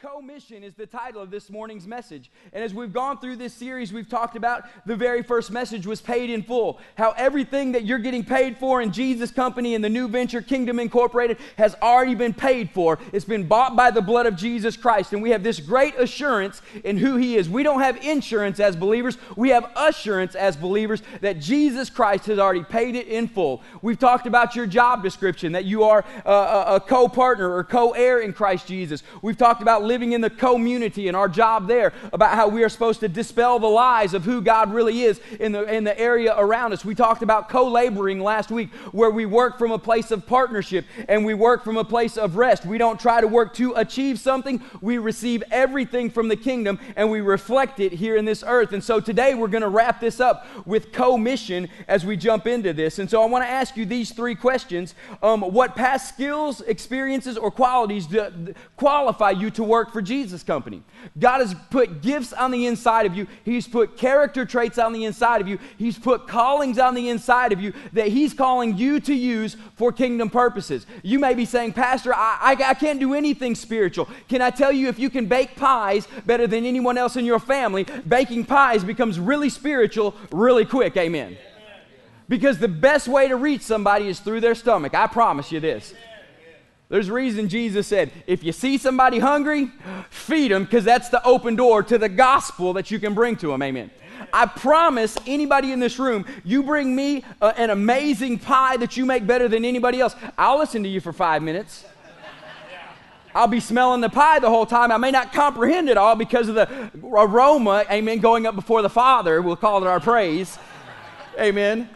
Co-mission is the title of this morning's message. And as we've gone through this series, we've talked about the very first message was paid in full. How everything that you're getting paid for in Jesus Company and the New Venture Kingdom Incorporated has already been paid for. It's been bought by the blood of Jesus Christ. And we have this great assurance in who he is. We don't have insurance as believers, we have assurance as believers that Jesus Christ has already paid it in full. We've talked about your job description, that you are a, a, a co-partner or co-heir in Christ Jesus. We've talked about living in the community and our job there, about how we are supposed to dispel the lies of who God really is in the, in the area around us. We talked about co laboring last week, where we work from a place of partnership and we work from a place of rest. We don't try to work to achieve something, we receive everything from the kingdom and we reflect it here in this earth. And so today we're going to wrap this up with co mission as we jump into this. And so I want to ask you these three questions um, What past skills, experiences, or qualities do, qualify you to work? Work for Jesus Company. God has put gifts on the inside of you, He's put character traits on the inside of you, He's put callings on the inside of you that He's calling you to use for kingdom purposes. You may be saying, Pastor, I, I, I can't do anything spiritual. Can I tell you if you can bake pies better than anyone else in your family, baking pies becomes really spiritual really quick? Amen. Because the best way to reach somebody is through their stomach. I promise you this. There's a reason Jesus said, if you see somebody hungry, feed them, because that's the open door to the gospel that you can bring to them. Amen. I promise anybody in this room, you bring me uh, an amazing pie that you make better than anybody else, I'll listen to you for five minutes. I'll be smelling the pie the whole time. I may not comprehend it all because of the aroma, amen, going up before the Father. We'll call it our praise. Amen.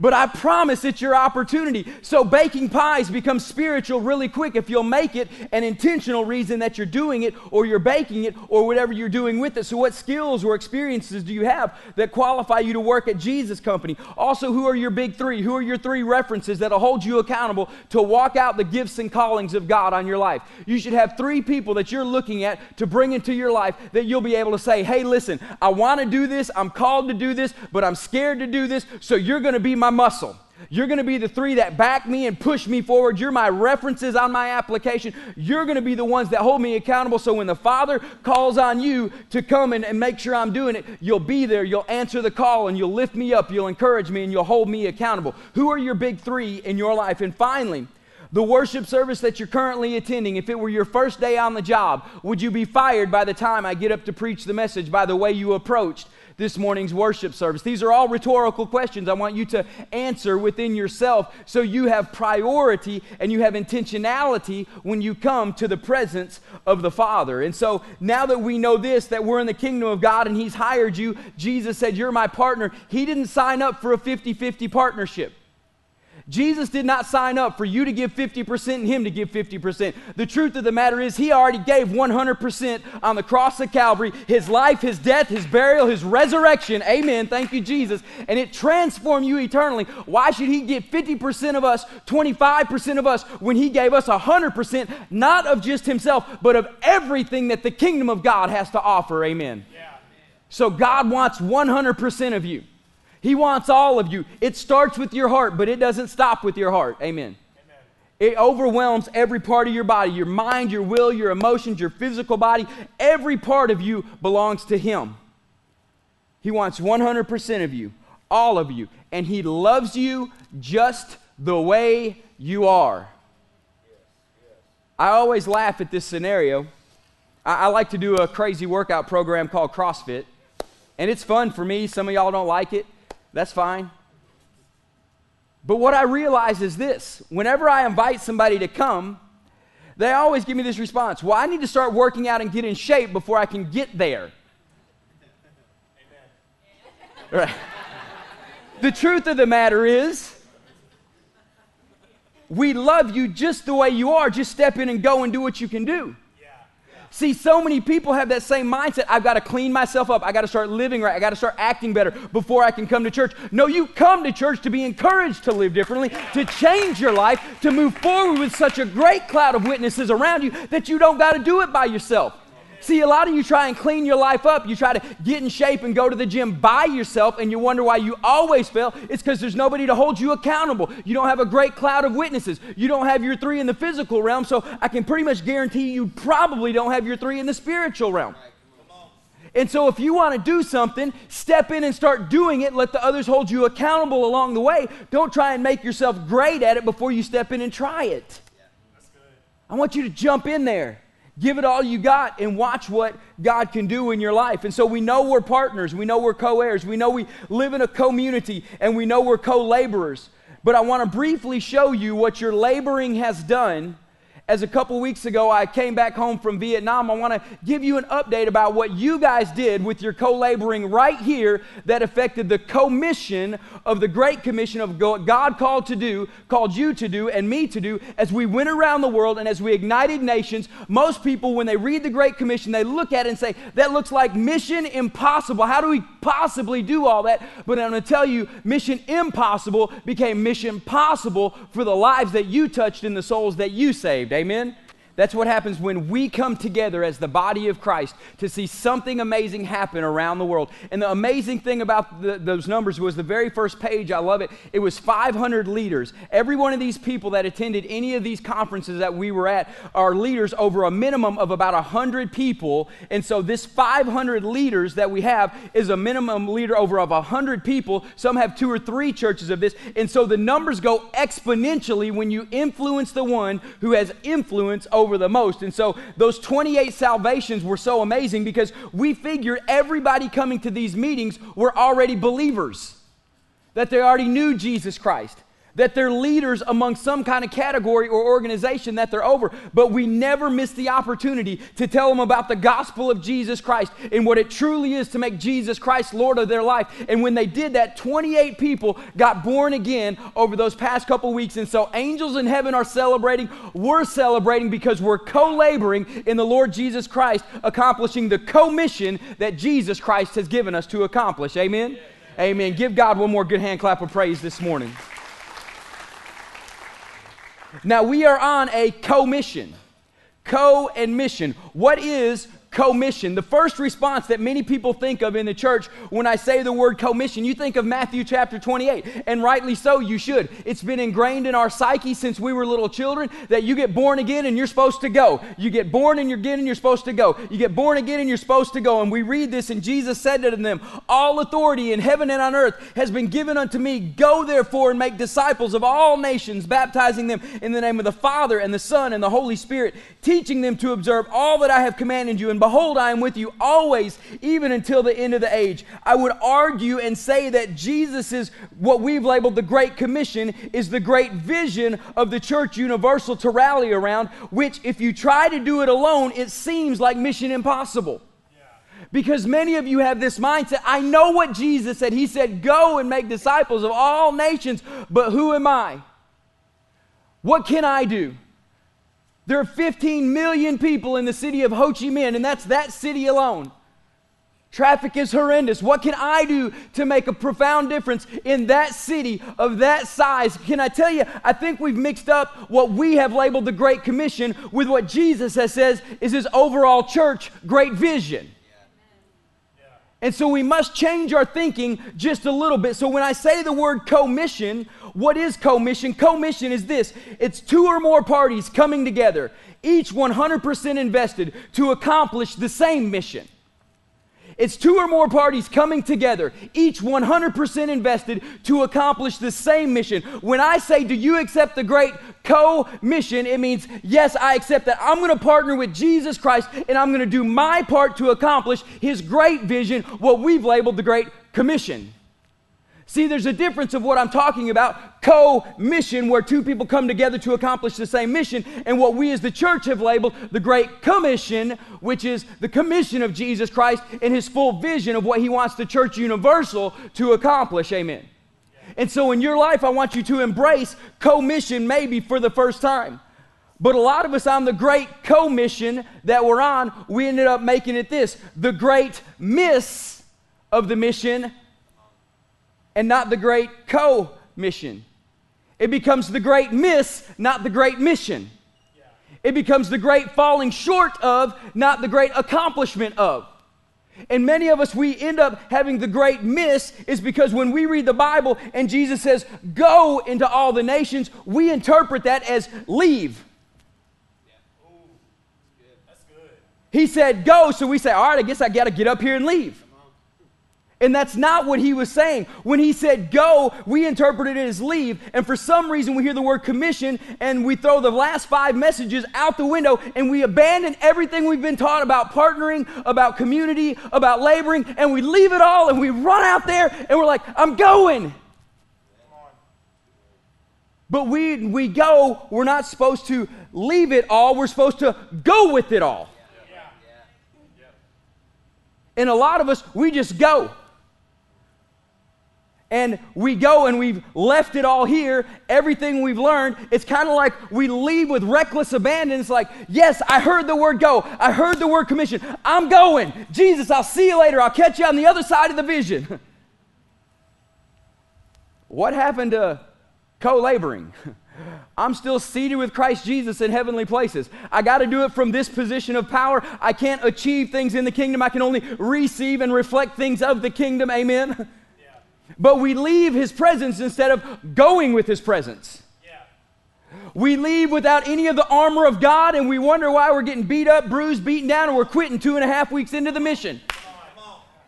But I promise it's your opportunity. So baking pies becomes spiritual really quick if you'll make it an intentional reason that you're doing it or you're baking it or whatever you're doing with it. So what skills or experiences do you have that qualify you to work at Jesus Company? Also, who are your big 3? Who are your 3 references that'll hold you accountable to walk out the gifts and callings of God on your life? You should have 3 people that you're looking at to bring into your life that you'll be able to say, "Hey, listen, I want to do this. I'm called to do this, but I'm scared to do this." So you're going to be my my muscle. You're going to be the three that back me and push me forward. You're my references on my application. You're going to be the ones that hold me accountable. So when the Father calls on you to come and, and, make sure I'm doing it, you'll be there. You'll answer the call and you'll lift me up. You'll encourage me and you'll hold me accountable. Who are your big three in your life? And finally, the worship service that you're currently attending, if it were your first day on the job, would you be fired by the time I get up to preach the message by the way you approached this morning's worship service? These are all rhetorical questions I want you to answer within yourself so you have priority and you have intentionality when you come to the presence of the Father. And so now that we know this, that we're in the kingdom of God and He's hired you, Jesus said, You're my partner. He didn't sign up for a 50 50 partnership. Jesus did not sign up for you to give 50% and him to give 50%. The truth of the matter is, he already gave 100% on the cross of Calvary his life, his death, his burial, his resurrection. Amen. Thank you, Jesus. And it transformed you eternally. Why should he give 50% of us, 25% of us, when he gave us 100%, not of just himself, but of everything that the kingdom of God has to offer? Amen. Yeah. So God wants 100% of you. He wants all of you. It starts with your heart, but it doesn't stop with your heart. Amen. Amen. It overwhelms every part of your body your mind, your will, your emotions, your physical body. Every part of you belongs to Him. He wants 100% of you, all of you. And He loves you just the way you are. I always laugh at this scenario. I, I like to do a crazy workout program called CrossFit. And it's fun for me. Some of y'all don't like it. That's fine. But what I realize is this whenever I invite somebody to come, they always give me this response Well, I need to start working out and get in shape before I can get there. Right. The truth of the matter is, we love you just the way you are. Just step in and go and do what you can do. See, so many people have that same mindset. I've got to clean myself up. I got to start living right. I got to start acting better before I can come to church. No, you come to church to be encouraged to live differently, to change your life, to move forward with such a great cloud of witnesses around you that you don't got to do it by yourself. See, a lot of you try and clean your life up. You try to get in shape and go to the gym by yourself, and you wonder why you always fail. It's because there's nobody to hold you accountable. You don't have a great cloud of witnesses. You don't have your three in the physical realm, so I can pretty much guarantee you probably don't have your three in the spiritual realm. And so, if you want to do something, step in and start doing it. Let the others hold you accountable along the way. Don't try and make yourself great at it before you step in and try it. I want you to jump in there. Give it all you got and watch what God can do in your life. And so we know we're partners, we know we're co heirs, we know we live in a community, and we know we're co laborers. But I want to briefly show you what your laboring has done as a couple weeks ago I came back home from Vietnam, I want to give you an update about what you guys did with your co laboring right here that affected the commission of the Great Commission of God called to do, called you to do, and me to do as we went around the world and as we ignited nations. Most people, when they read the Great Commission, they look at it and say, That looks like mission impossible. How do we possibly do all that? But I'm going to tell you, mission impossible became mission possible for the lives that you touched and the souls that you saved. Amen? That's what happens when we come together as the body of Christ to see something amazing happen around the world. And the amazing thing about the, those numbers was the very first page. I love it. It was 500 leaders. Every one of these people that attended any of these conferences that we were at are leaders over a minimum of about 100 people. And so this 500 leaders that we have is a minimum leader over of 100 people. Some have two or three churches of this. And so the numbers go exponentially when you influence the one who has influence over over the most. And so those 28 salvations were so amazing because we figured everybody coming to these meetings were already believers, that they already knew Jesus Christ that they're leaders among some kind of category or organization that they're over. But we never miss the opportunity to tell them about the gospel of Jesus Christ and what it truly is to make Jesus Christ Lord of their life. And when they did that, 28 people got born again over those past couple weeks. And so angels in heaven are celebrating. We're celebrating because we're co laboring in the Lord Jesus Christ, accomplishing the commission that Jesus Christ has given us to accomplish. Amen. Amen. Give God one more good hand clap of praise this morning. Now, we are on a co-mission. Co and mission. What is commission. The first response that many people think of in the church when I say the word commission, you think of Matthew chapter 28, and rightly so, you should. It's been ingrained in our psyche since we were little children that you get born again and you're supposed to go. You get born and you're again and you're supposed to go. You get born again and you're supposed to go. And we read this, and Jesus said to them, All authority in heaven and on earth has been given unto me. Go therefore and make disciples of all nations, baptizing them in the name of the Father and the Son and the Holy Spirit, teaching them to observe all that I have commanded you. And behold, I am with you always, even until the end of the age. I would argue and say that Jesus is what we've labeled the Great Commission, is the great vision of the church universal to rally around, which, if you try to do it alone, it seems like mission impossible. Because many of you have this mindset. I know what Jesus said. He said, Go and make disciples of all nations, but who am I? What can I do? There are 15 million people in the city of Ho Chi Minh, and that's that city alone. Traffic is horrendous. What can I do to make a profound difference in that city of that size? Can I tell you, I think we've mixed up what we have labeled the Great Commission with what Jesus has says is his overall church great vision. And so we must change our thinking just a little bit. So when I say the word commission, what is commission? Commission is this it's two or more parties coming together, each 100% invested to accomplish the same mission. It's two or more parties coming together, each 100% invested to accomplish the same mission. When I say, Do you accept the great co mission? It means, Yes, I accept that. I'm going to partner with Jesus Christ and I'm going to do my part to accomplish his great vision, what we've labeled the Great Commission. See, there's a difference of what I'm talking about co mission, where two people come together to accomplish the same mission, and what we as the church have labeled the Great Commission, which is the commission of Jesus Christ and his full vision of what he wants the church universal to accomplish. Amen. And so in your life, I want you to embrace co mission maybe for the first time. But a lot of us on the great co mission that we're on, we ended up making it this the great miss of the mission and not the great co mission. It becomes the great miss, not the great mission. it becomes the great falling short of, not the great accomplishment of. And many of us, we end up having the great miss is because when we read the Bible and Jesus says, go into all the nations, we interpret that as leave. He said, go, so we say, all right, I guess I got to get up here and leave. And that's not what he was saying. When he said go, we interpreted it as leave. And for some reason, we hear the word commission and we throw the last five messages out the window and we abandon everything we've been taught about partnering, about community, about laboring, and we leave it all and we run out there and we're like, I'm going. But we, we go, we're not supposed to leave it all, we're supposed to go with it all. And a lot of us, we just go and we go and we've left it all here, everything we've learned, it's kind of like we leave with reckless abandon. It's like, yes, I heard the word go. I heard the word commission. I'm going. Jesus, I'll see you later. I'll catch you on the other side of the vision. what happened to co laboring? I'm still seated with Christ Jesus in heavenly places. I got to do it from this position of power. I can't achieve things in the kingdom. I can only receive and reflect things of the kingdom. Amen. But we leave his presence instead of going with his presence. We leave without any of the armor of God and we wonder why we're getting beat up, bruised, beaten down, and we're quitting two and a half weeks into the mission.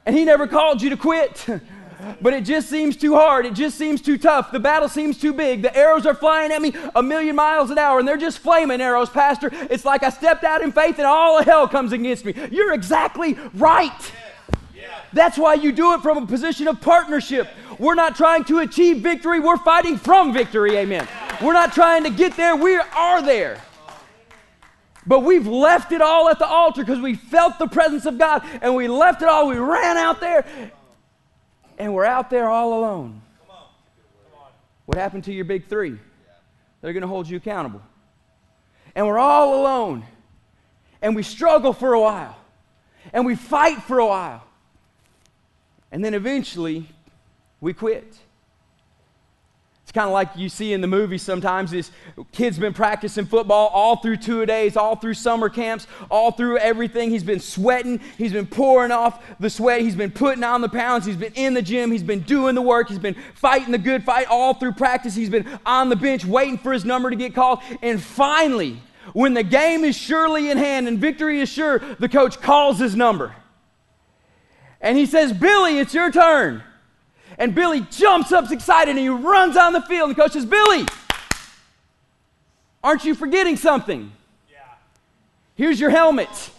And he never called you to quit. but it just seems too hard. It just seems too tough. The battle seems too big. The arrows are flying at me a million miles an hour, and they're just flaming arrows, Pastor. It's like I stepped out in faith and all of hell comes against me. You're exactly right. That's why you do it from a position of partnership. We're not trying to achieve victory, we're fighting from victory. Amen. We're not trying to get there, we are there. But we've left it all at the altar because we felt the presence of God and we left it all. We ran out there and we're out there all alone. What happened to your big three? They're going to hold you accountable. And we're all alone. And we struggle for a while. And we fight for a while. And then eventually, we quit. It's kind of like you see in the movies sometimes this kid's been practicing football all through two days, all through summer camps, all through everything. He's been sweating, he's been pouring off the sweat, he's been putting on the pounds, he's been in the gym, he's been doing the work, he's been fighting the good fight all through practice, he's been on the bench waiting for his number to get called. And finally, when the game is surely in hand and victory is sure, the coach calls his number. And he says, Billy, it's your turn. And Billy jumps up excited and he runs on the field. And the coach says, Billy, aren't you forgetting something? Yeah. Here's your helmet.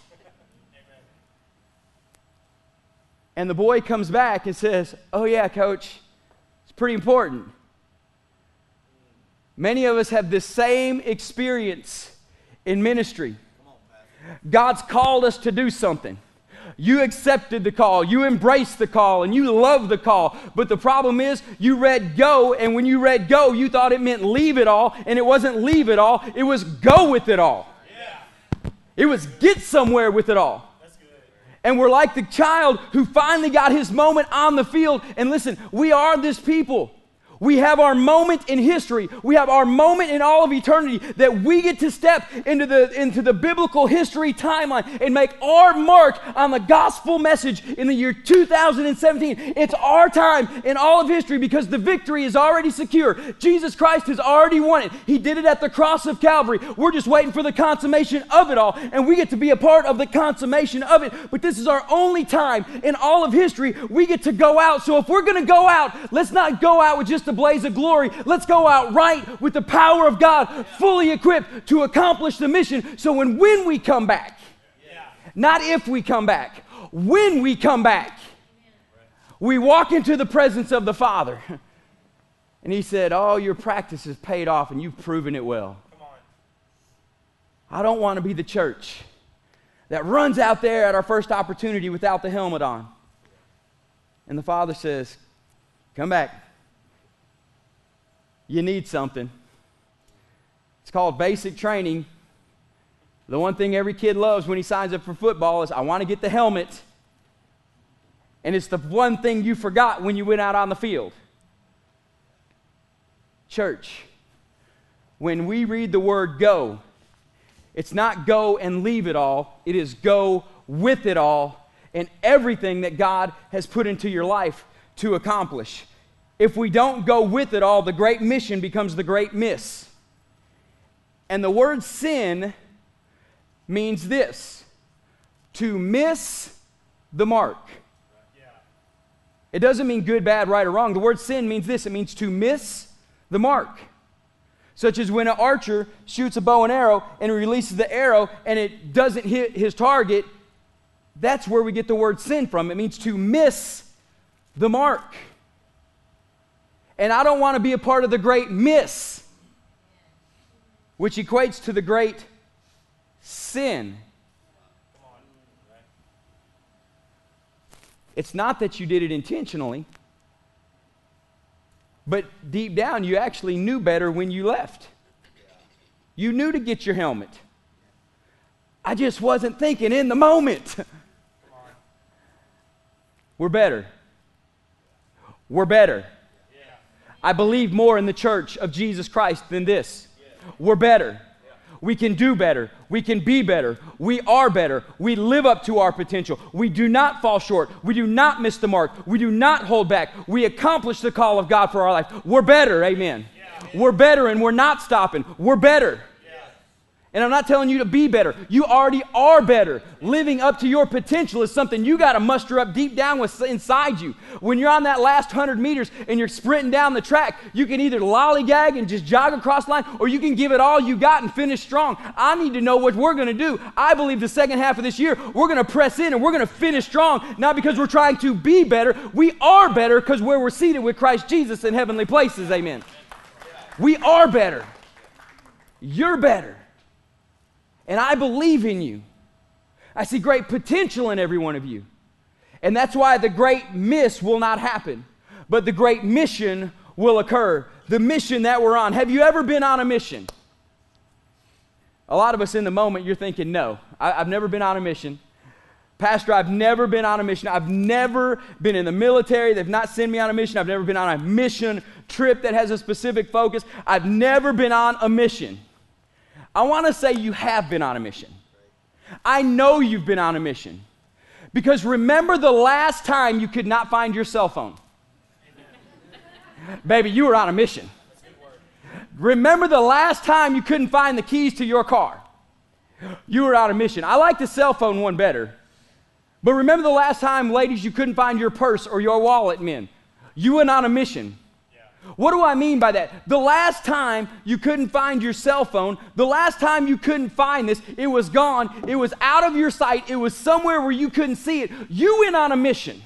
and the boy comes back and says, Oh, yeah, coach, it's pretty important. Many of us have the same experience in ministry. God's called us to do something. You accepted the call, you embraced the call, and you loved the call. But the problem is, you read go, and when you read go, you thought it meant leave it all, and it wasn't leave it all, it was go with it all. Yeah. It was get somewhere with it all. And we're like the child who finally got his moment on the field. And listen, we are this people we have our moment in history. We have our moment in all of eternity that we get to step into the, into the biblical history timeline and make our mark on the gospel message in the year 2017. It's our time in all of history because the victory is already secure. Jesus Christ has already won it. He did it at the cross of Calvary. We're just waiting for the consummation of it all, and we get to be a part of the consummation of it. But this is our only time in all of history we get to go out. So if we're going to go out, let's not go out with just a blaze of glory. Let's go out right with the power of God, fully equipped to accomplish the mission. So when, when we come back, not if we come back, when we come back, we walk into the presence of the Father. And he said, Oh, your practice has paid off and you've proven it well. I don't want to be the church that runs out there at our first opportunity without the helmet on. And the Father says, Come back you need something. It's called basic training. The one thing every kid loves when he signs up for football is, I want to get the helmet. And it's the one thing you forgot when you went out on the field. Church, when we read the word go, It's not go and leave it all, it is go with it all and everything that God has put into your life to accomplish. If we don't go with it all, the great mission becomes the great miss. And the word sin means this to miss the mark. It doesn't mean good, bad, right, or wrong. The word sin means this it means to miss the mark. Such as when an archer shoots a bow and arrow and releases the arrow and it doesn't hit his target, that's where we get the word sin from. It means to miss the mark. And I don't want to be a part of the great miss, which equates to the great sin. It's not that you did it intentionally, but deep down, you actually knew better when you left. You knew to get your helmet. I just wasn't thinking in the moment. We're better. We're better. I believe more in the church of Jesus Christ than this. We're better. We can do better. We can be better. We are better. We live up to our potential. We do not fall short. We do not miss the mark. We do not hold back. We accomplish the call of God for our life. We're better. Amen. We're better and we're not stopping. We're better. And I'm not telling you to be better. You already are better. Living up to your potential is something you got to muster up deep down with inside you. When you're on that last 100 meters and you're sprinting down the track, you can either lollygag and just jog across the line or you can give it all you got and finish strong. I need to know what we're going to do. I believe the second half of this year, we're going to press in and we're going to finish strong, not because we're trying to be better. We are better because where we're seated with Christ Jesus in heavenly places. Amen. We are better. You're better. And I believe in you. I see great potential in every one of you. And that's why the great miss will not happen, but the great mission will occur. The mission that we're on. Have you ever been on a mission? A lot of us in the moment, you're thinking, no, I, have never been on a mission. Pastor, I've never been on a mission. I've never been in the military. They've not sent me on a mission. I've never been on a mission trip that has a specific focus. I've never been on a mission. I want to say you have been on a mission. I know you've been on a mission. Because remember the last time you could not find your cell phone? Baby, you were on a mission. Remember the last time you couldn't find the keys to your car? You were on a mission. I like the cell phone one better. But remember the last time, ladies, you couldn't find your purse or your wallet, men? You went on a mission. What do I mean by that? The last time you couldn't find your cell phone, the last time you couldn't find this, it was gone, it was out of your sight, it was somewhere where you couldn't see it. You went on a mission.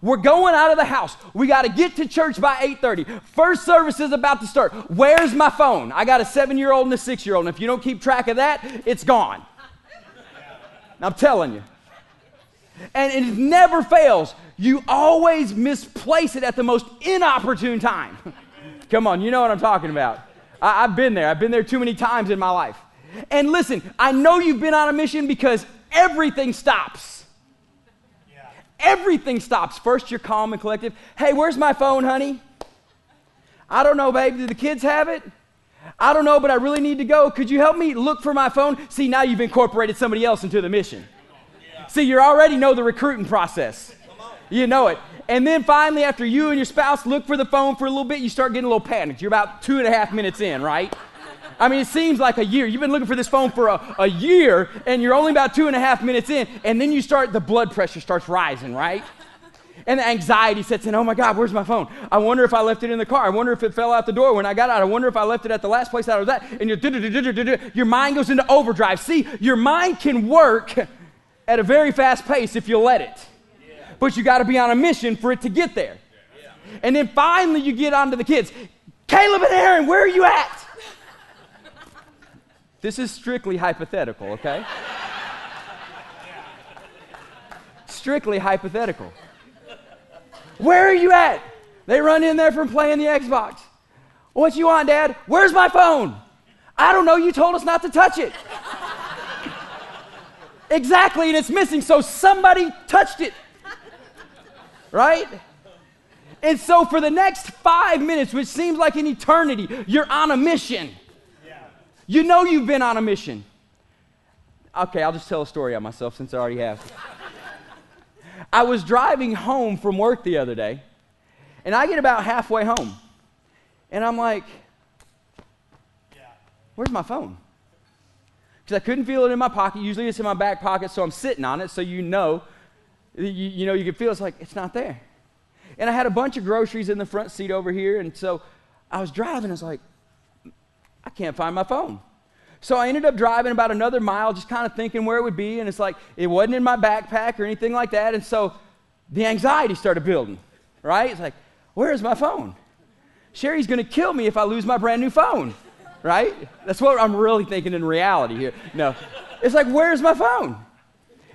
We're going out of the house. We got to get to church by 8:30. First service is about to start. Where's my phone? I got a 7-year-old and a 6-year-old, and if you don't keep track of that, it's gone. I'm telling you. And it never fails you always misplace it at the most inopportune time. Come on, you know what I'm talking about. I, have been there. I've been there too many times in my life. And listen, I know you've been on a mission because everything stops. Yeah. Everything stops. First, you're calm and collective. Hey, where's my phone, honey? I don't know, babe. Do the kids have it? I don't know, but I really need to go. Could you help me look for my phone? See, now you've incorporated somebody else into the mission. Yeah. See, you already know the recruiting process. You know it. And then finally, after you and your spouse look for the phone for a little bit, you start getting a little panicked. You're about two and a half minutes in, right? I mean, it seems like a year. You've been looking for this phone for a, a year, and you're only about two and a half minutes in, and then you start, the blood pressure starts rising, right? And the anxiety sets in. Oh my God, where's my phone? I wonder if I left it in the car. I wonder if it fell out the door when I got out. I wonder if I left it at the last place I was at. And your, your mind goes into overdrive. See, your mind can work at a very fast pace if you let it but you got to be on a mission for it to get there. And then finally, you get onto the kids. Caleb and Aaron, where are you at? This is strictly hypothetical, okay? Strictly hypothetical. Where are you at? They run in there from playing the Xbox. What you want, Dad? Where's my phone? I don't know. You told us not to touch it. exactly, and it's missing. So somebody touched it right? And so, for the next five minutes, which seems like an eternity, you're on a mission. You know you've been on a mission. Okay, I'll just tell a story on myself since I already have. I was driving home from work the other day, and I get about halfway home, and I'm like, where's my phone? Because I couldn't feel it in my pocket. Usually it's in my back pocket, so I'm sitting on it, so you know, you, you know, you can feel it's like, it's not there. And I had a bunch of groceries in the front seat over here, and so I was driving, I was like, I can't find my phone. So I ended up driving about another mile, just kind of thinking where it would be. And it's like, it wasn't in my backpack or anything like that. And so the anxiety started building, right? It's like, where's my phone? Sherry's going to kill me if I lose my brand new phone, right? That's what I'm really thinking in reality here. No. It's like, where's my phone?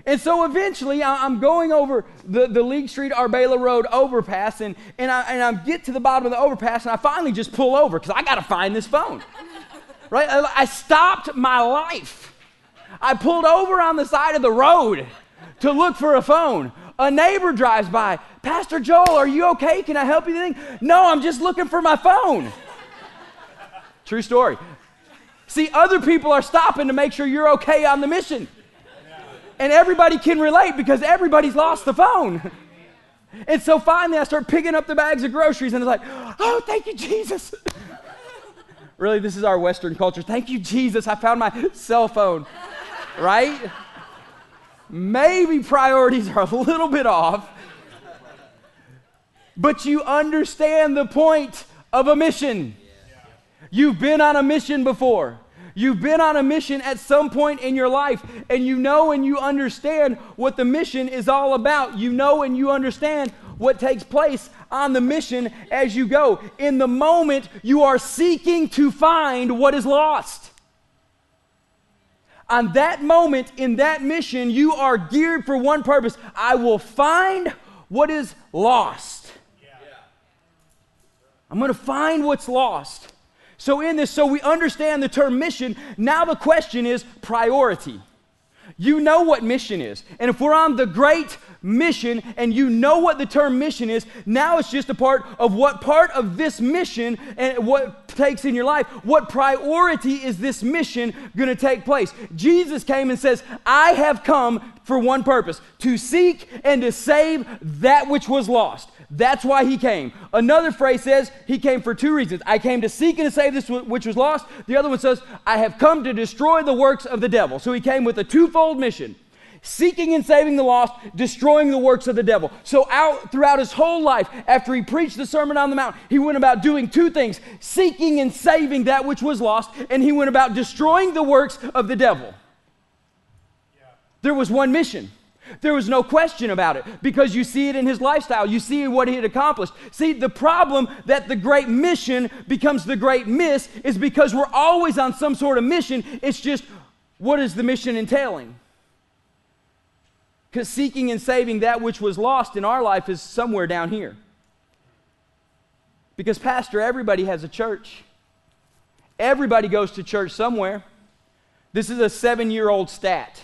And so eventually I'm going over the, the League Street Arbela Road overpass, and, and, I, and I get to the bottom of the overpass, and I finally just pull over because I got to find this phone right? I stopped my life. I pulled over on the side of the road to look for a phone. A neighbor drives by. Pastor Joel, are you okay? Can I help you anything? No, I'm just looking for my phone. True story. See, other people are stopping to make sure you're okay on the mission. And everybody can relate because everybody's lost the phone. And so finally, I start picking up the bags of groceries, and it's like, oh, thank you, Jesus. Really, this is our Western culture. Thank you, Jesus. I found my cell phone, right? Maybe priorities are a little bit off, but you understand the point of a mission. You've been on a mission before. You've been on a mission at some point in your life, and you know and you understand what the mission is all about. You know and you understand what takes place on the mission as you go. In the moment, you are seeking to find what is lost. On that moment, in that mission, you are geared for one purpose I will find what is lost. I'm going to find what's lost. So, in this, so we understand the term mission. Now, the question is priority. You know what mission is. And if we're on the great mission and you know what the term mission is, now it's just a part of what part of this mission and what takes in your life. What priority is this mission going to take place? Jesus came and says, I have come for one purpose to seek and to save that which was lost. That's why he came. Another phrase says he came for two reasons. I came to seek and to save this which was lost. The other one says, I have come to destroy the works of the devil. So he came with a twofold mission seeking and saving the lost, destroying the works of the devil. So, out throughout his whole life, after he preached the Sermon on the Mount, he went about doing two things seeking and saving that which was lost, and he went about destroying the works of the devil. Yeah. There was one mission. There was no question about it because you see it in his lifestyle. You see what he had accomplished. See, the problem that the great mission becomes the great miss is because we're always on some sort of mission. It's just, what is the mission entailing? Because seeking and saving that which was lost in our life is somewhere down here. Because, Pastor, everybody has a church. Everybody goes to church somewhere. This is a seven year old stat.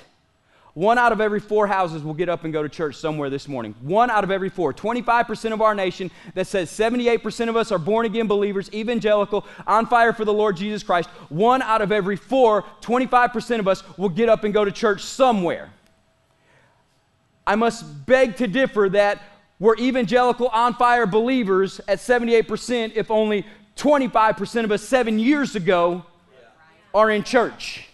One out of every four houses will get up and go to church somewhere this morning. One out of every four. 25% of our nation that says 78% of us are born again believers, evangelical, on fire for the Lord Jesus Christ. One out of every four, 25% of us will get up and go to church somewhere. I must beg to differ that we're evangelical, on fire believers at 78% if only 25% of us seven years ago are in church.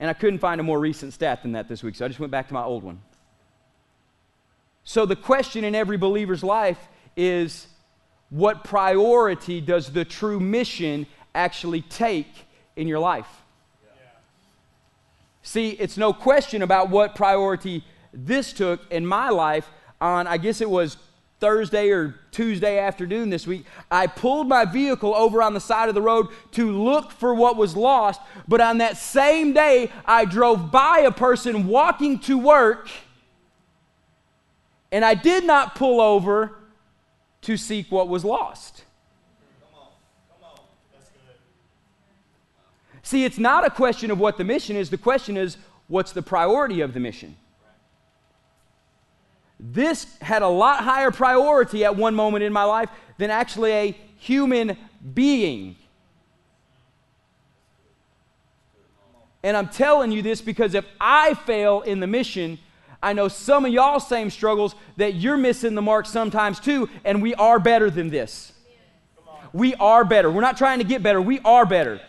And I couldn't find a more recent stat than that this week, so I just went back to my old one. So the question in every believer's life is what priority does the true mission actually take in your life? Yeah. See, it's no question about what priority this took in my life on, I guess it was Thursday or Tuesday afternoon this week, I pulled my vehicle over on the side of the road to look for what was lost. But on that same day, I drove by a person walking to work, and I did not pull over to seek what was lost. See, it's not a question of what the mission is, the question is what's the priority of the mission. This had a lot higher priority at one moment in my life than actually a human being. And I'm telling you this because if I fail in the mission, I know some of y'all same struggles that you're missing the mark sometimes too, and we are better than this. We are better. We're not trying to get better, we are better.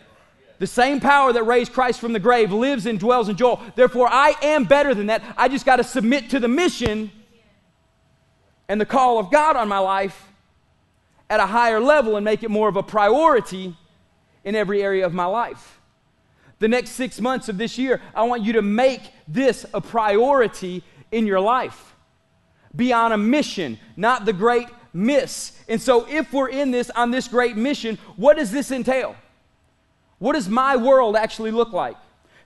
The same power that raised Christ from the grave lives and dwells in Joel. Therefore, I am better than that. I just got to submit to the mission and the call of God on my life at a higher level and make it more of a priority in every area of my life. The next six months of this year, I want you to make this a priority in your life. Be on a mission, not the great miss. And so, if we're in this on this great mission, what does this entail? What does my world actually look like?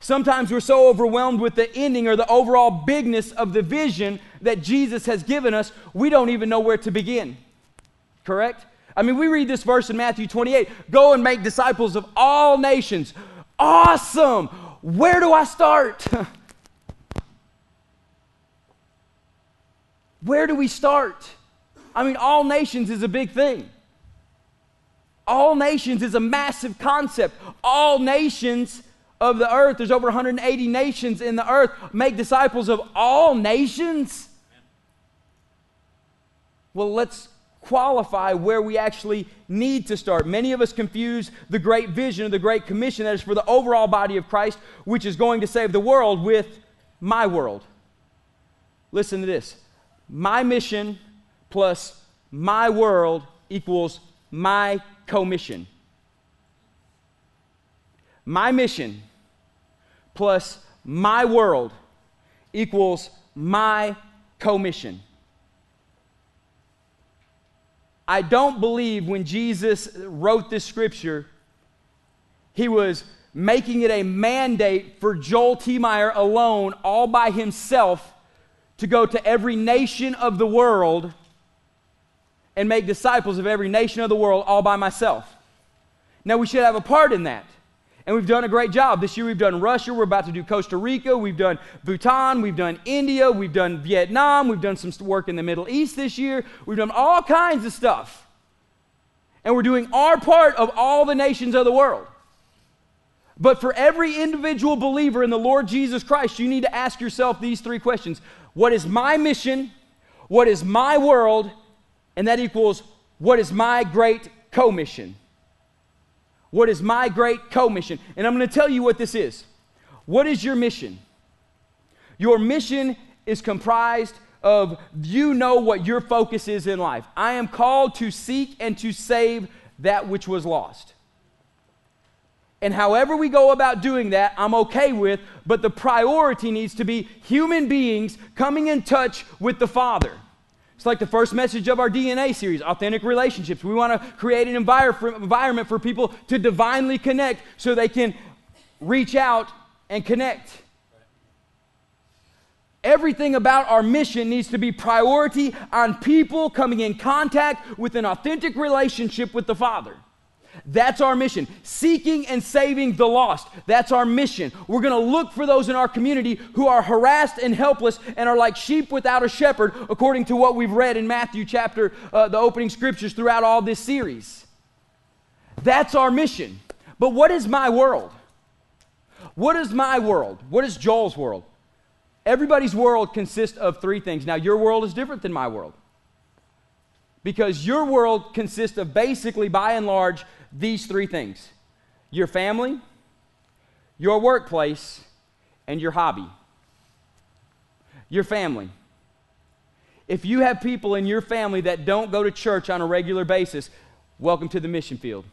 Sometimes we're so overwhelmed with the ending or the overall bigness of the vision that Jesus has given us, we don't even know where to begin. Correct? I mean, we read this verse in Matthew 28 go and make disciples of all nations. Awesome! Where do I start? Where do we start? I mean, all nations is a big thing. All nations is a massive concept. All nations of the earth, there's over 180 nations in the earth, make disciples of all nations. Well, let's qualify where we actually need to start. Many of us confuse the great vision of the great commission that is for the overall body of Christ, which is going to save the world, with my world. Listen to this my mission plus my world equals my commission. My mission plus my world equals my commission. I don't believe when Jesus wrote this scripture, he was making it a mandate for Joel T. Meyer alone, all by himself, to go to every nation of the world and make disciples of every nation of the world all by myself. Now, we should have a part in that. And we've done a great job. This year we've done Russia, we're about to do Costa Rica, we've done Bhutan, we've done India, we've done Vietnam, we've done some work in the Middle East this year, we've done all kinds of stuff. And we're doing our part of all the nations of the world. But for every individual believer in the Lord Jesus Christ, you need to ask yourself these three questions What is my mission? What is my world? And that equals what is my great commission? What is my great commission? And I'm going to tell you what this is. What is your mission? Your mission is comprised of you know what your focus is in life. I am called to seek and to save that which was lost. And however we go about doing that, I'm okay with, but the priority needs to be human beings coming in touch with the Father. It's like the first message of our DNA series, Authentic Relationships. We want to create an environment for people to divinely connect so they can reach out and connect. Everything about our mission needs to be priority on people coming in contact with an authentic relationship with the Father. That's our mission. Seeking and saving the lost. That's our mission. We're going to look for those in our community who are harassed and helpless and are like sheep without a shepherd, according to what we've read in Matthew chapter, uh, the opening scriptures throughout all this series. That's our mission. But what is my world? What is my world? What is Joel's world? Everybody's world consists of three things. Now, your world is different than my world because your world consists of basically, by and large, these three things your family, your workplace, and your hobby. Your family. If you have people in your family that don't go to church on a regular basis, welcome to the mission field.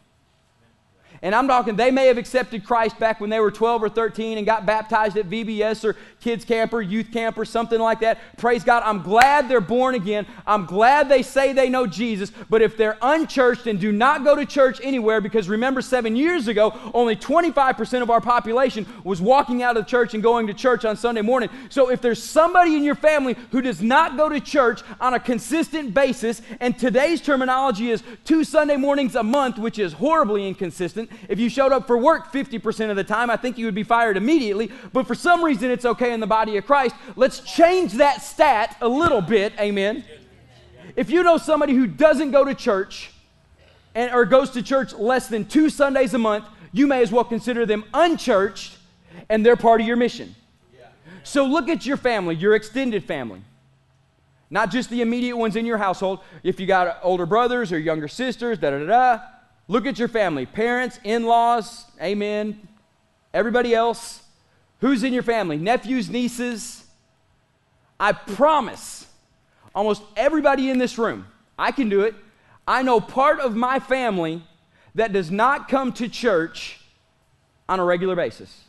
And I'm talking, they may have accepted Christ back when they were 12 or 13 and got baptized at VBS or kids camp or youth camp or something like that. Praise God. I'm glad they're born again. I'm glad they say they know Jesus. But if they're unchurched and do not go to church anywhere, because remember, seven years ago, only 25% of our population was walking out of church and going to church on Sunday morning. So if there's somebody in your family who does not go to church on a consistent basis, and today's terminology is two Sunday mornings a month, which is horribly inconsistent, if you showed up for work 50% of the time, I think you would be fired immediately. But for some reason, it's okay in the body of Christ. Let's change that stat a little bit. Amen. If you know somebody who doesn't go to church and, or goes to church less than two Sundays a month, you may as well consider them unchurched and they're part of your mission. So look at your family, your extended family. Not just the immediate ones in your household. If you got older brothers or younger sisters, da da da da. Look at your family parents, in laws, amen. Everybody else. Who's in your family? Nephews, nieces. I promise almost everybody in this room, I can do it. I know part of my family that does not come to church on a regular basis.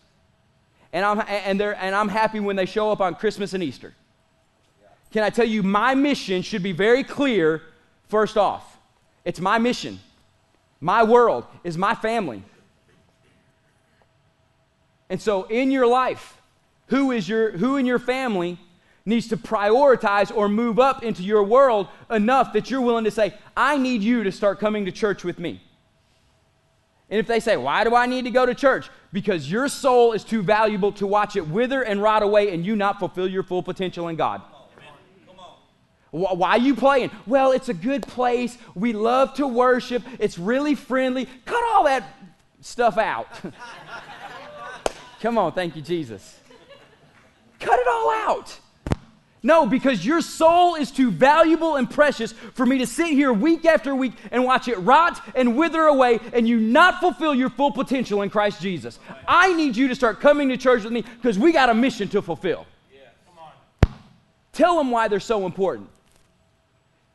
And I'm, and, they're, and I'm happy when they show up on Christmas and Easter. Can I tell you, my mission should be very clear first off. It's my mission. My world is my family. And so in your life, who is your who in your family needs to prioritize or move up into your world enough that you're willing to say, I need you to start coming to church with me. And if they say, Why do I need to go to church? Because your soul is too valuable to watch it wither and rot away and you not fulfill your full potential in God. Why are you playing? Well, it's a good place. We love to worship. It's really friendly. Cut all that stuff out. Come on, thank you, Jesus. Cut it all out. No, because your soul is too valuable and precious for me to sit here week after week and watch it rot and wither away and you not fulfill your full potential in Christ Jesus. I need you to start coming to church with me because we got a mission to fulfill. Yeah, Tell them why they're so important.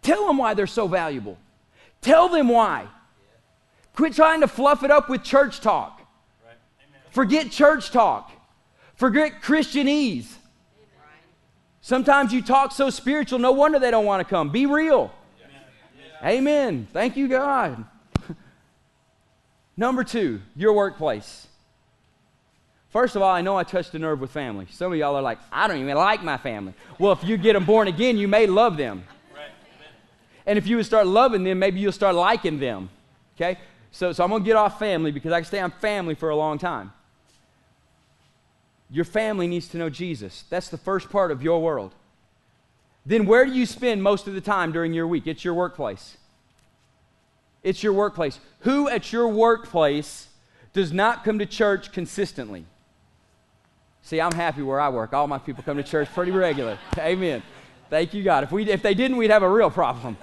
Tell them why they're so valuable. Tell them why. Quit trying to fluff it up with church talk. Forget church talk. Forget Christianese. Sometimes you talk so spiritual, no wonder they don't want to come. Be real. Amen. Thank you, God. Number two, your workplace. First of all, I know I touched a nerve with family. Some of y'all are like, I don't even like my family. Well, if you get them born again, you may love them. And if you would start loving them, maybe you'll start liking them. Okay? So, so I'm going to get off family because I can stay on family for a long time. Your family needs to know Jesus. That's the first part of your world. Then where do you spend most of the time during your week? It's your workplace. It's your workplace. Who at your workplace does not come to church consistently? See, I'm happy where I work. All my people come to church pretty regular. Amen. Thank you, God. If, we, if they didn't, we'd have a real problem.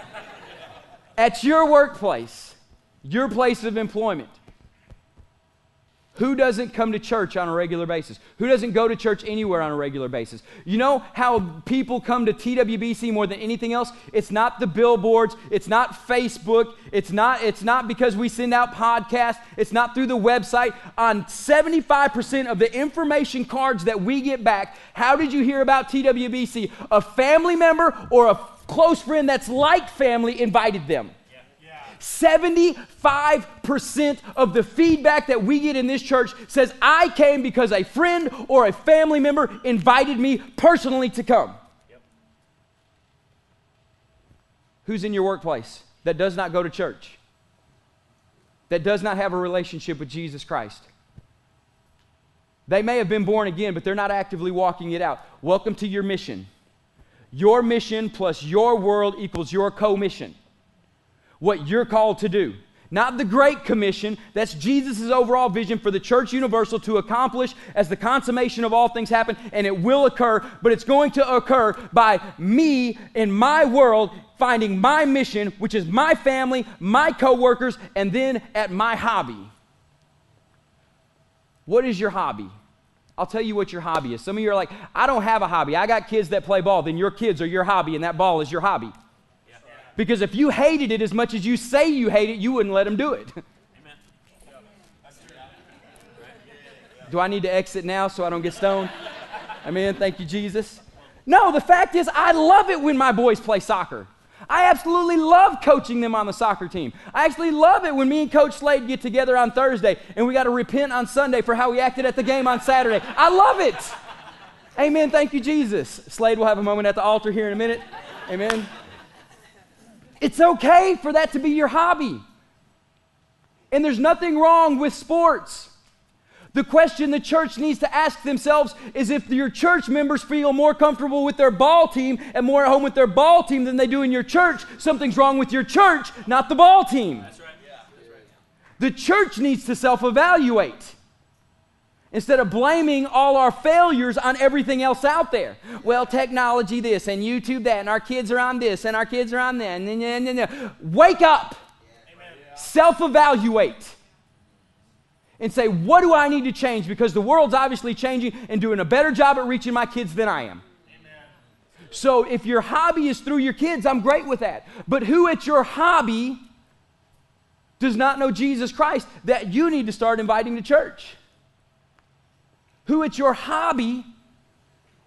At your workplace, your place of employment, who doesn't come to church on a regular basis? Who doesn't go to church anywhere on a regular basis? You know how people come to TWBC more than anything else? It's not the billboards, it's not Facebook, it's not it's not because we send out podcasts, it's not through the website. On 75% of the information cards that we get back, how did you hear about TWBC? A family member or a close friend that's like family invited them. 75% of the feedback that we get in this church says, I came because a friend or a family member invited me personally to come. Yep. Who's in your workplace that does not go to church? That does not have a relationship with Jesus Christ? They may have been born again, but they're not actively walking it out. Welcome to your mission. Your mission plus your world equals your co mission what you're called to do. Not the Great Commission, that's Jesus' overall vision for the church universal to accomplish as the consummation of all things happen, and it will occur, but it's going to occur by me in my world finding my mission, which is my family, my coworkers, and then at my hobby. What is your hobby? I'll tell you what your hobby is. Some of you are like, I don't have a hobby. I got kids that play ball. Then your kids are your hobby, and that ball is your hobby. Because if you hated it as much as you say you hate it, you wouldn't let them do it. do I need to exit now so I don't get stoned? Amen. Thank you, Jesus. No, the fact is, I love it when my boys play soccer. I absolutely love coaching them on the soccer team. I actually love it when me and Coach Slade get together on Thursday and we got to repent on Sunday for how we acted at the game on Saturday. I love it. Amen. Thank you, Jesus. Slade will have a moment at the altar here in a minute. Amen. It's okay for that to be your hobby. And there's nothing wrong with sports. The question the church needs to ask themselves is if your church members feel more comfortable with their ball team and more at home with their ball team than they do in your church, something's wrong with your church, not the ball team. That's right. Yeah. That's right. The church needs to self evaluate. Instead of blaming all our failures on everything else out there. Well, technology this and YouTube that, and our kids are on this, and our kids are on that. And, and, and, and. Wake up. Self evaluate. And say, what do I need to change? Because the world's obviously changing and doing a better job at reaching my kids than I am. So if your hobby is through your kids, I'm great with that. But who at your hobby does not know Jesus Christ that you need to start inviting to church? Who it's your hobby,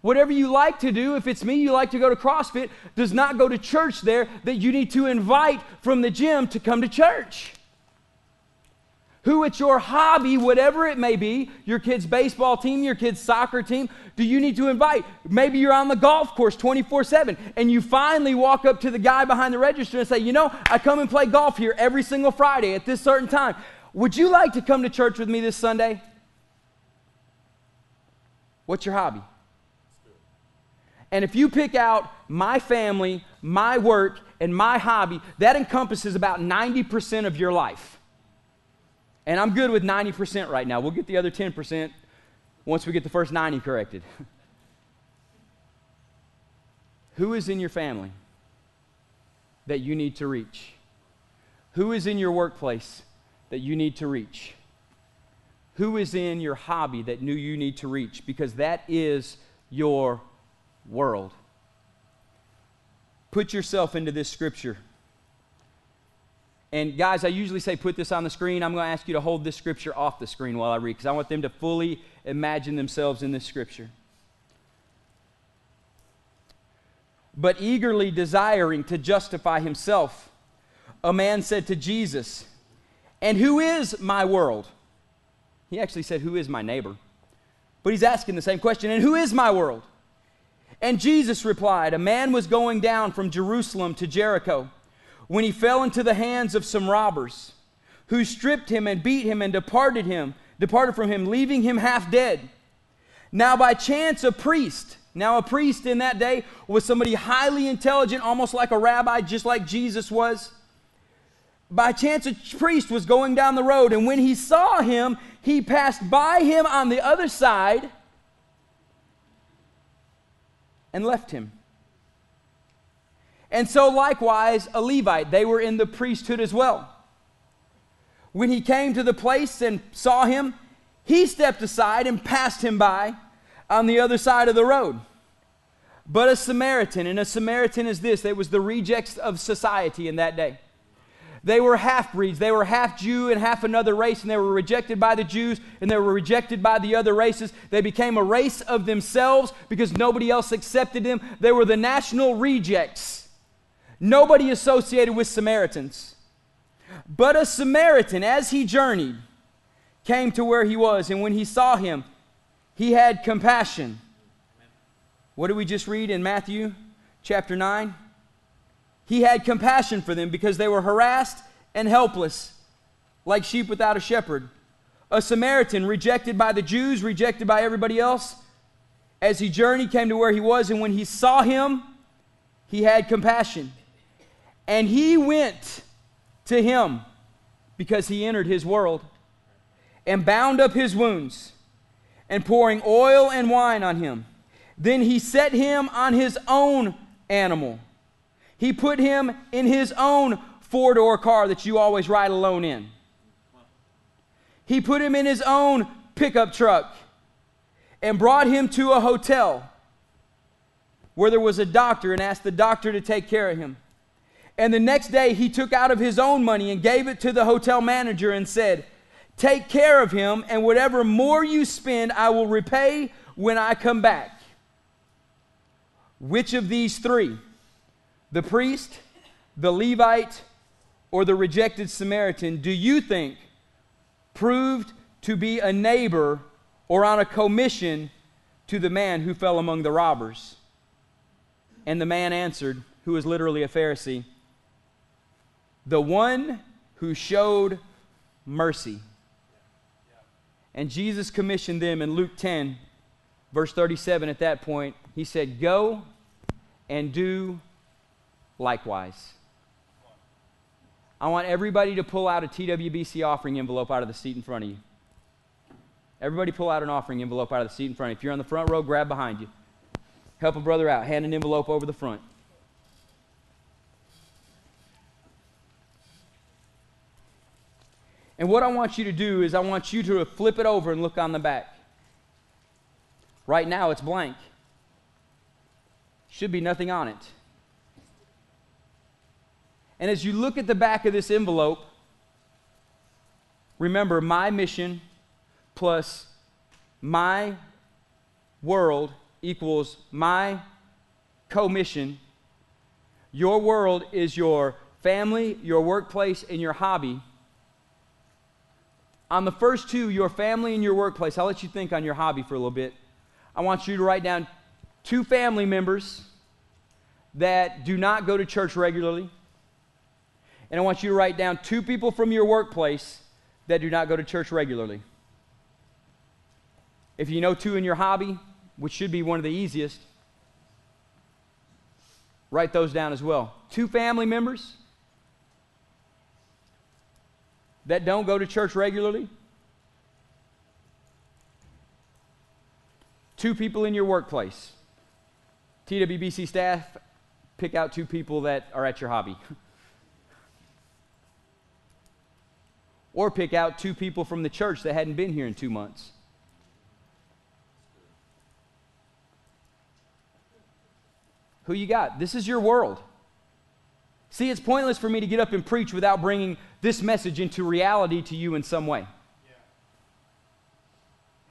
whatever you like to do, if it's me, you like to go to CrossFit, does not go to church there that you need to invite from the gym to come to church? Who it's your hobby, whatever it may be, your kid's baseball team, your kid's soccer team, do you need to invite? Maybe you're on the golf course 24 7 and you finally walk up to the guy behind the register and say, You know, I come and play golf here every single Friday at this certain time. Would you like to come to church with me this Sunday? What's your hobby? And if you pick out my family, my work, and my hobby, that encompasses about 90% of your life. And I'm good with 90% right now. We'll get the other 10% once we get the first 90 corrected. Who is in your family that you need to reach? Who is in your workplace that you need to reach? Who is in your hobby that knew you need to reach? Because that is your world. Put yourself into this scripture and guys, I usually say put this on the screen. I'm going to ask you to hold this scripture off the screen while I read because I want them to fully imagine themselves in this scripture. But eagerly desiring to justify himself, a man said to Jesus, And who is my world? He actually said, Who is my neighbor? But he's asking the same question, And who is my world? And Jesus replied, A man was going down from Jerusalem to Jericho when he fell into the hands of some robbers who stripped him and beat him and departed him departed from him leaving him half dead now by chance a priest now a priest in that day was somebody highly intelligent almost like a rabbi just like jesus was by chance a priest was going down the road and when he saw him he passed by him on the other side and left him and so, likewise, a Levite, they were in the priesthood as well. When he came to the place and saw him, he stepped aside and passed him by on the other side of the road. But a Samaritan, and a Samaritan is this, it was the rejects of society in that day. They were half breeds. They were half Jew and half another race, and they were rejected by the Jews and they were rejected by the other races. They became a race of themselves because nobody else accepted them. They were the national rejects. Nobody associated with Samaritans. But a Samaritan, as he journeyed, came to where he was, and when he saw him, he had compassion. What did we just read in Matthew chapter 9? He had compassion for them because they were harassed and helpless, like sheep without a shepherd. A Samaritan, rejected by the Jews, rejected by everybody else, as he journeyed, came to where he was, and when he saw him, he had compassion. And he went to him because he entered his world and bound up his wounds and pouring oil and wine on him. Then he set him on his own animal. He put him in his own four door car that you always ride alone in. He put him in his own pickup truck and brought him to a hotel where there was a doctor and asked the doctor to take care of him. And the next day he took out of his own money and gave it to the hotel manager and said, Take care of him, and whatever more you spend, I will repay when I come back. Which of these three, the priest, the Levite, or the rejected Samaritan, do you think proved to be a neighbor or on a commission to the man who fell among the robbers? And the man answered, who was literally a Pharisee, the one who showed mercy. And Jesus commissioned them in Luke 10, verse 37. At that point, he said, Go and do likewise. I want everybody to pull out a TWBC offering envelope out of the seat in front of you. Everybody pull out an offering envelope out of the seat in front. Of you. If you're on the front row, grab behind you. Help a brother out. Hand an envelope over the front. And what I want you to do is I want you to flip it over and look on the back. Right now it's blank. Should be nothing on it. And as you look at the back of this envelope, remember my mission plus my world equals my commission. Your world is your family, your workplace, and your hobby. On the first two, your family and your workplace, I'll let you think on your hobby for a little bit. I want you to write down two family members that do not go to church regularly. And I want you to write down two people from your workplace that do not go to church regularly. If you know two in your hobby, which should be one of the easiest, write those down as well. Two family members that don't go to church regularly, two people in your workplace. TWBC staff, pick out two people that are at your hobby. or pick out two people from the church that hadn't been here in two months. Who you got? This is your world. See, it's pointless for me to get up and preach without bringing this message into reality to you in some way. Yeah.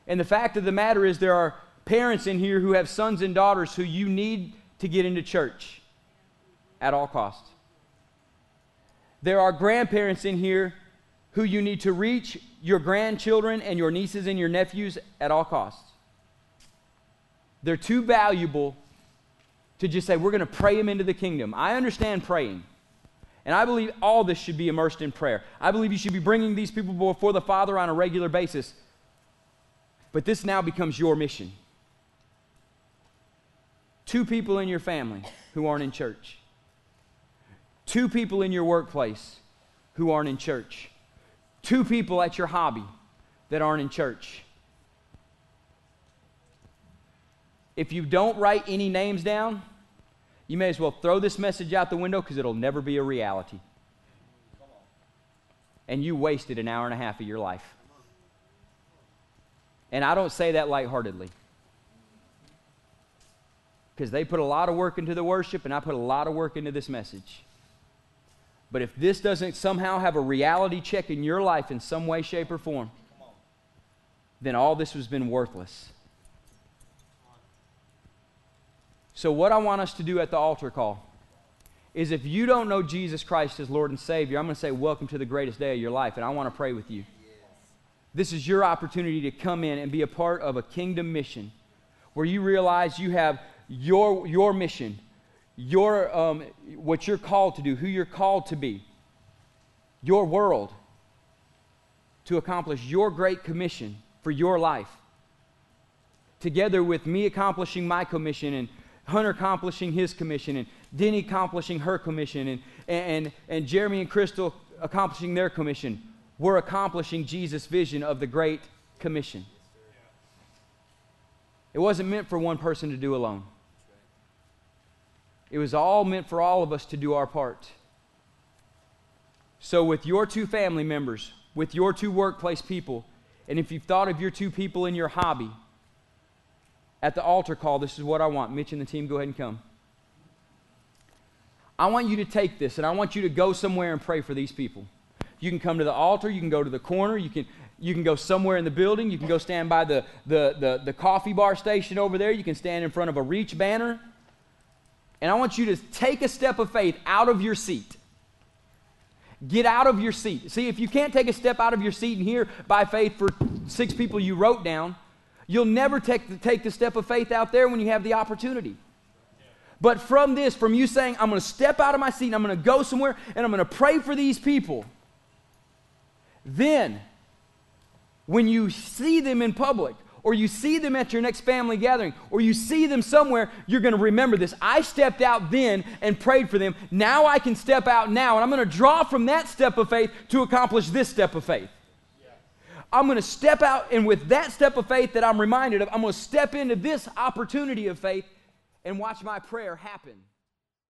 And the fact of the matter is, there are parents in here who have sons and daughters who you need to get into church at all costs. There are grandparents in here who you need to reach your grandchildren and your nieces and your nephews at all costs. They're too valuable to just say, we're going to pray them into the kingdom. I understand praying. And I believe all this should be immersed in prayer. I believe you should be bringing these people before the Father on a regular basis. But this now becomes your mission. Two people in your family who aren't in church, two people in your workplace who aren't in church, two people at your hobby that aren't in church. If you don't write any names down, you may as well throw this message out the window because it'll never be a reality. And you wasted an hour and a half of your life. And I don't say that lightheartedly. Because they put a lot of work into the worship, and I put a lot of work into this message. But if this doesn't somehow have a reality check in your life in some way, shape, or form, then all this has been worthless. So, what I want us to do at the altar call is if you don't know Jesus Christ as Lord and Savior, I'm going to say, Welcome to the greatest day of your life, and I want to pray with you. This is your opportunity to come in and be a part of a kingdom mission where you realize you have your, your mission, your, um, what you're called to do, who you're called to be, your world, to accomplish your great commission for your life. Together with me accomplishing my commission and Hunter accomplishing his commission, and Denny accomplishing her commission, and, and, and Jeremy and Crystal accomplishing their commission. We're accomplishing Jesus' vision of the Great Commission. It wasn't meant for one person to do alone. It was all meant for all of us to do our part. So, with your two family members, with your two workplace people, and if you've thought of your two people in your hobby, at the altar call, this is what I want. Mitch and the team, go ahead and come. I want you to take this and I want you to go somewhere and pray for these people. You can come to the altar, you can go to the corner, you can, you can go somewhere in the building, you can go stand by the, the, the, the coffee bar station over there, you can stand in front of a reach banner. And I want you to take a step of faith out of your seat. Get out of your seat. See, if you can't take a step out of your seat and hear by faith for six people you wrote down, You'll never take the, take the step of faith out there when you have the opportunity. But from this, from you saying, I'm going to step out of my seat and I'm going to go somewhere and I'm going to pray for these people, then when you see them in public, or you see them at your next family gathering, or you see them somewhere, you're going to remember this. I stepped out then and prayed for them. Now I can step out now, and I'm going to draw from that step of faith to accomplish this step of faith. I'm going to step out, and with that step of faith that I'm reminded of, I'm going to step into this opportunity of faith and watch my prayer happen.